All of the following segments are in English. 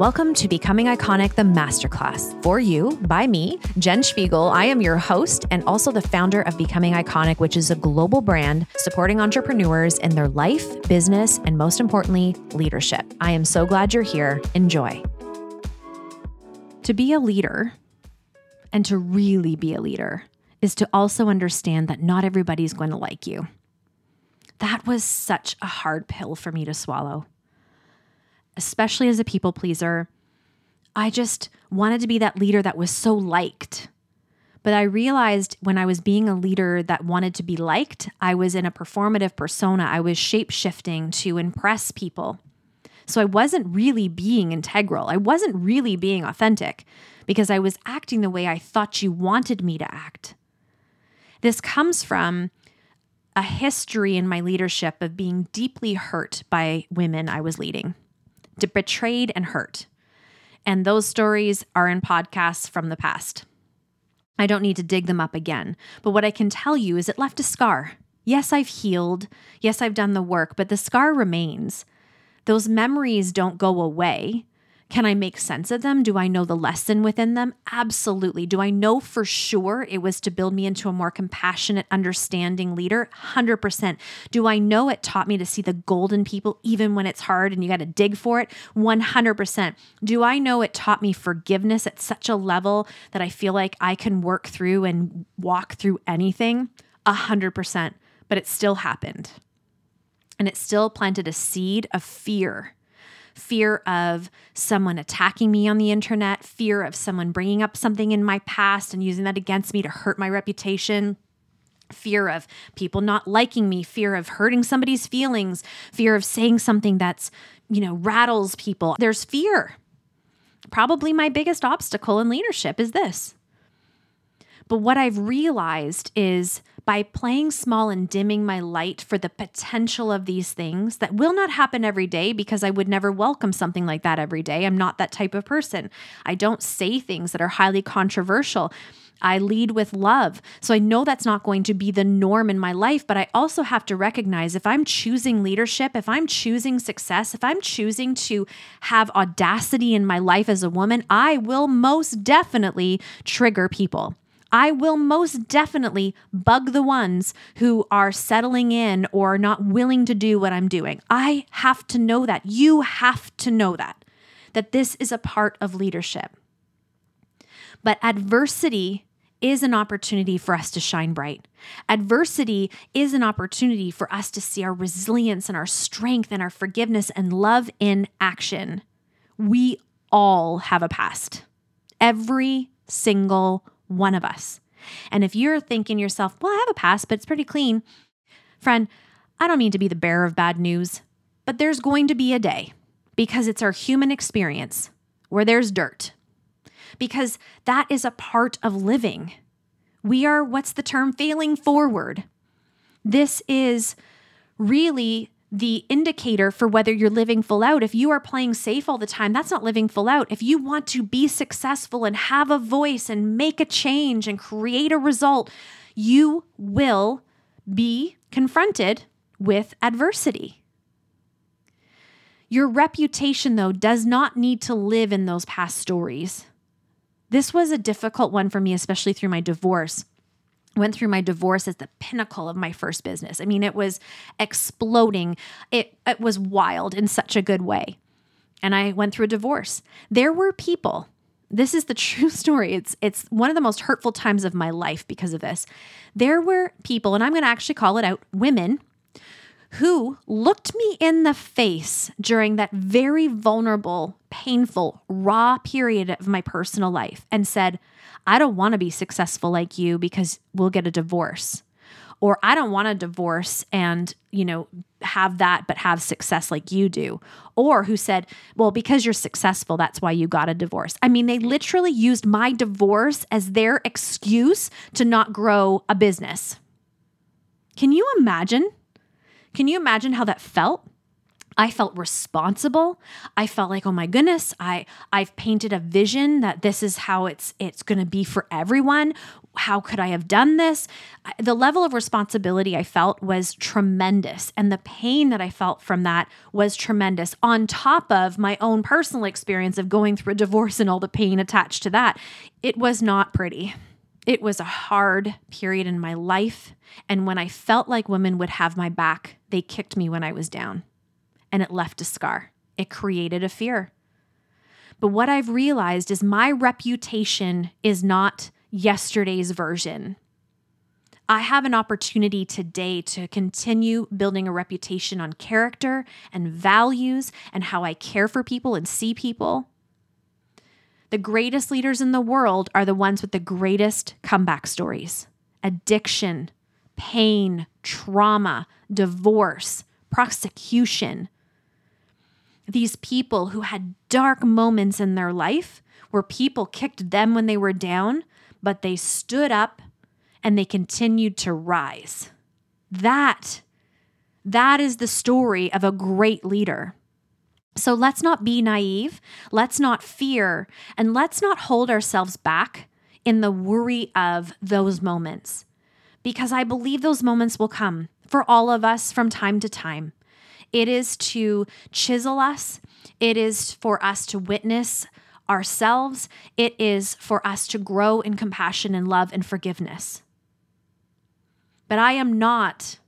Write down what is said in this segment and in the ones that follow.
Welcome to Becoming Iconic, the Masterclass. For you, by me, Jen Spiegel. I am your host and also the founder of Becoming Iconic, which is a global brand supporting entrepreneurs in their life, business, and most importantly, leadership. I am so glad you're here. Enjoy. To be a leader and to really be a leader is to also understand that not everybody's going to like you. That was such a hard pill for me to swallow especially as a people pleaser, I just wanted to be that leader that was so liked. But I realized when I was being a leader that wanted to be liked, I was in a performative persona. I was shape shifting to impress people. So I wasn't really being integral. I wasn't really being authentic because I was acting the way I thought you wanted me to act. This comes from a history in my leadership of being deeply hurt by women I was leading betrayed and hurt. And those stories are in podcasts from the past. I don't need to dig them up again. But what I can tell you is it left a scar. Yes, I've healed. Yes, I've done the work, but the scar remains. Those memories don't go away. Can I make sense of them? Do I know the lesson within them? Absolutely. Do I know for sure it was to build me into a more compassionate, understanding leader? 100%. Do I know it taught me to see the golden people even when it's hard and you got to dig for it? 100%. Do I know it taught me forgiveness at such a level that I feel like I can work through and walk through anything? 100%. But it still happened. And it still planted a seed of fear fear of someone attacking me on the internet, fear of someone bringing up something in my past and using that against me to hurt my reputation fear of people not liking me, fear of hurting somebody's feelings, fear of saying something that's, you know, rattles people. There's fear. Probably my biggest obstacle in leadership is this. But what I've realized is by playing small and dimming my light for the potential of these things that will not happen every day because I would never welcome something like that every day. I'm not that type of person. I don't say things that are highly controversial. I lead with love. So I know that's not going to be the norm in my life, but I also have to recognize if I'm choosing leadership, if I'm choosing success, if I'm choosing to have audacity in my life as a woman, I will most definitely trigger people. I will most definitely bug the ones who are settling in or not willing to do what I'm doing. I have to know that. You have to know that, that this is a part of leadership. But adversity is an opportunity for us to shine bright. Adversity is an opportunity for us to see our resilience and our strength and our forgiveness and love in action. We all have a past. Every single one of us. And if you're thinking yourself, well, I have a past, but it's pretty clean, friend, I don't mean to be the bearer of bad news, but there's going to be a day because it's our human experience where there's dirt, because that is a part of living. We are, what's the term, failing forward. This is really the indicator for whether you're living full out. If you are playing safe all the time, that's not living full out. If you want to be successful and have a voice and make a change and create a result, you will be confronted with adversity. Your reputation, though, does not need to live in those past stories. This was a difficult one for me, especially through my divorce went through my divorce as the pinnacle of my first business. I mean, it was exploding. It it was wild in such a good way. And I went through a divorce. There were people. This is the true story. It's it's one of the most hurtful times of my life because of this. There were people and I'm going to actually call it out, women who looked me in the face during that very vulnerable, painful, raw period of my personal life and said, I don't want to be successful like you because we'll get a divorce. Or I don't want a divorce and, you know, have that but have success like you do. Or who said, well, because you're successful, that's why you got a divorce. I mean, they literally used my divorce as their excuse to not grow a business. Can you imagine? Can you imagine how that felt? I felt responsible. I felt like, oh my goodness, I I've painted a vision that this is how it's it's going to be for everyone. How could I have done this? The level of responsibility I felt was tremendous and the pain that I felt from that was tremendous on top of my own personal experience of going through a divorce and all the pain attached to that. It was not pretty. It was a hard period in my life and when I felt like women would have my back, they kicked me when I was down and it left a scar. It created a fear. But what I've realized is my reputation is not yesterday's version. I have an opportunity today to continue building a reputation on character and values and how I care for people and see people. The greatest leaders in the world are the ones with the greatest comeback stories addiction, pain, trauma, divorce, prosecution, these people who had dark moments in their life where people kicked them when they were down, but they stood up and they continued to rise. That that is the story of a great leader. So let's not be naive, let's not fear, and let's not hold ourselves back in the worry of those moments. Because I believe those moments will come for all of us from time to time. It is to chisel us, it is for us to witness ourselves, it is for us to grow in compassion and love and forgiveness. But I am not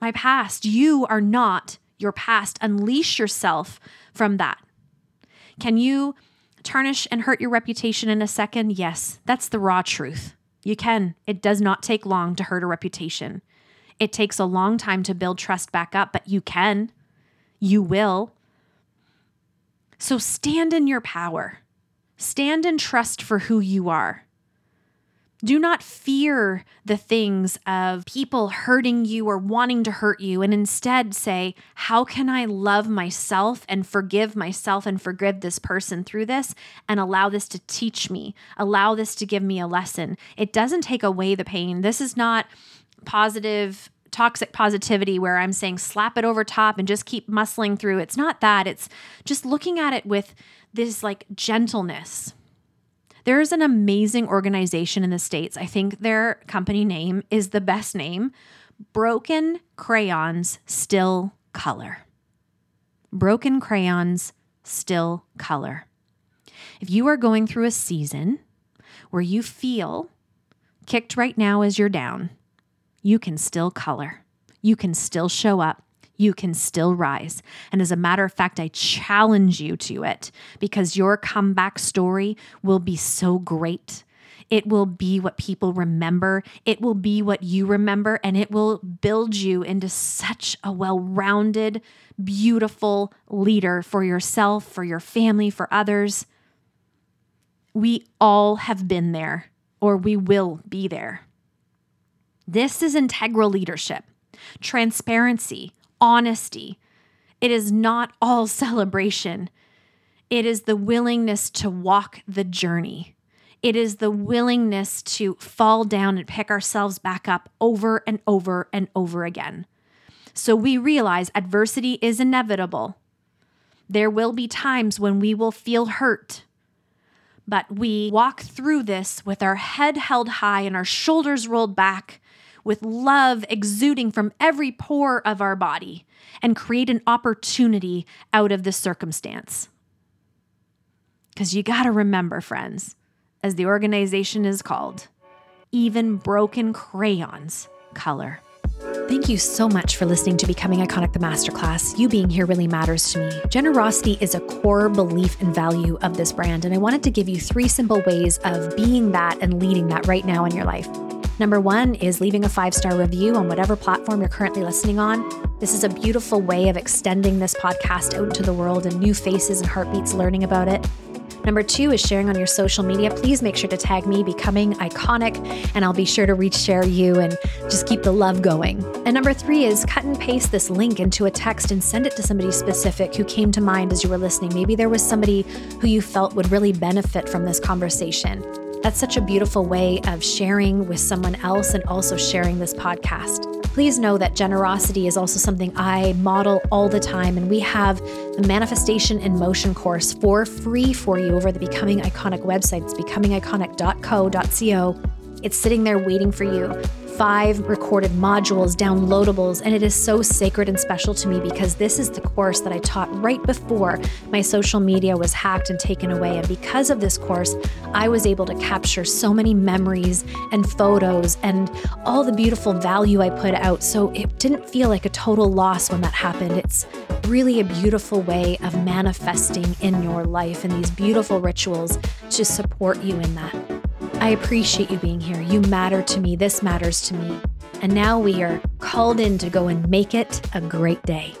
my past. You are not your past. Unleash yourself from that. Can you tarnish and hurt your reputation in a second? Yes, that's the raw truth. You can. It does not take long to hurt a reputation. It takes a long time to build trust back up, but you can. You will. So stand in your power. Stand in trust for who you are. Do not fear the things of people hurting you or wanting to hurt you, and instead say, How can I love myself and forgive myself and forgive this person through this and allow this to teach me, allow this to give me a lesson? It doesn't take away the pain. This is not positive toxic positivity where I'm saying slap it over top and just keep muscling through. It's not that. It's just looking at it with this like gentleness. There is an amazing organization in the States. I think their company name is the best name Broken Crayons Still Color. Broken Crayons Still Color. If you are going through a season where you feel kicked right now as you're down, you can still color. You can still show up. You can still rise. And as a matter of fact, I challenge you to it because your comeback story will be so great. It will be what people remember. It will be what you remember, and it will build you into such a well rounded, beautiful leader for yourself, for your family, for others. We all have been there, or we will be there. This is integral leadership, transparency, honesty. It is not all celebration. It is the willingness to walk the journey. It is the willingness to fall down and pick ourselves back up over and over and over again. So we realize adversity is inevitable. There will be times when we will feel hurt, but we walk through this with our head held high and our shoulders rolled back with love exuding from every pore of our body and create an opportunity out of the circumstance. Because you got to remember, friends, as the organization is called, even broken crayons color. Thank you so much for listening to Becoming Iconic the Masterclass. You being here really matters to me. Generosity is a core belief and value of this brand, and I wanted to give you three simple ways of being that and leading that right now in your life. Number one is leaving a five star review on whatever platform you're currently listening on. This is a beautiful way of extending this podcast out into the world and new faces and heartbeats learning about it. Number two is sharing on your social media. Please make sure to tag me, Becoming Iconic, and I'll be sure to reach share you and just keep the love going. And number three is cut and paste this link into a text and send it to somebody specific who came to mind as you were listening. Maybe there was somebody who you felt would really benefit from this conversation. That's such a beautiful way of sharing with someone else and also sharing this podcast. Please know that generosity is also something I model all the time, and we have the Manifestation in Motion course for free for you over the Becoming Iconic website. It's becomingiconic.co.co. It's sitting there waiting for you five recorded modules, downloadables, and it is so sacred and special to me because this is the course that I taught right before my social media was hacked and taken away. And because of this course, I was able to capture so many memories and photos and all the beautiful value I put out. So it didn't feel like a total loss when that happened. It's really a beautiful way of manifesting in your life and these beautiful rituals to support you in that. I appreciate you being here. You matter to me. This matters to me. And now we are called in to go and make it a great day.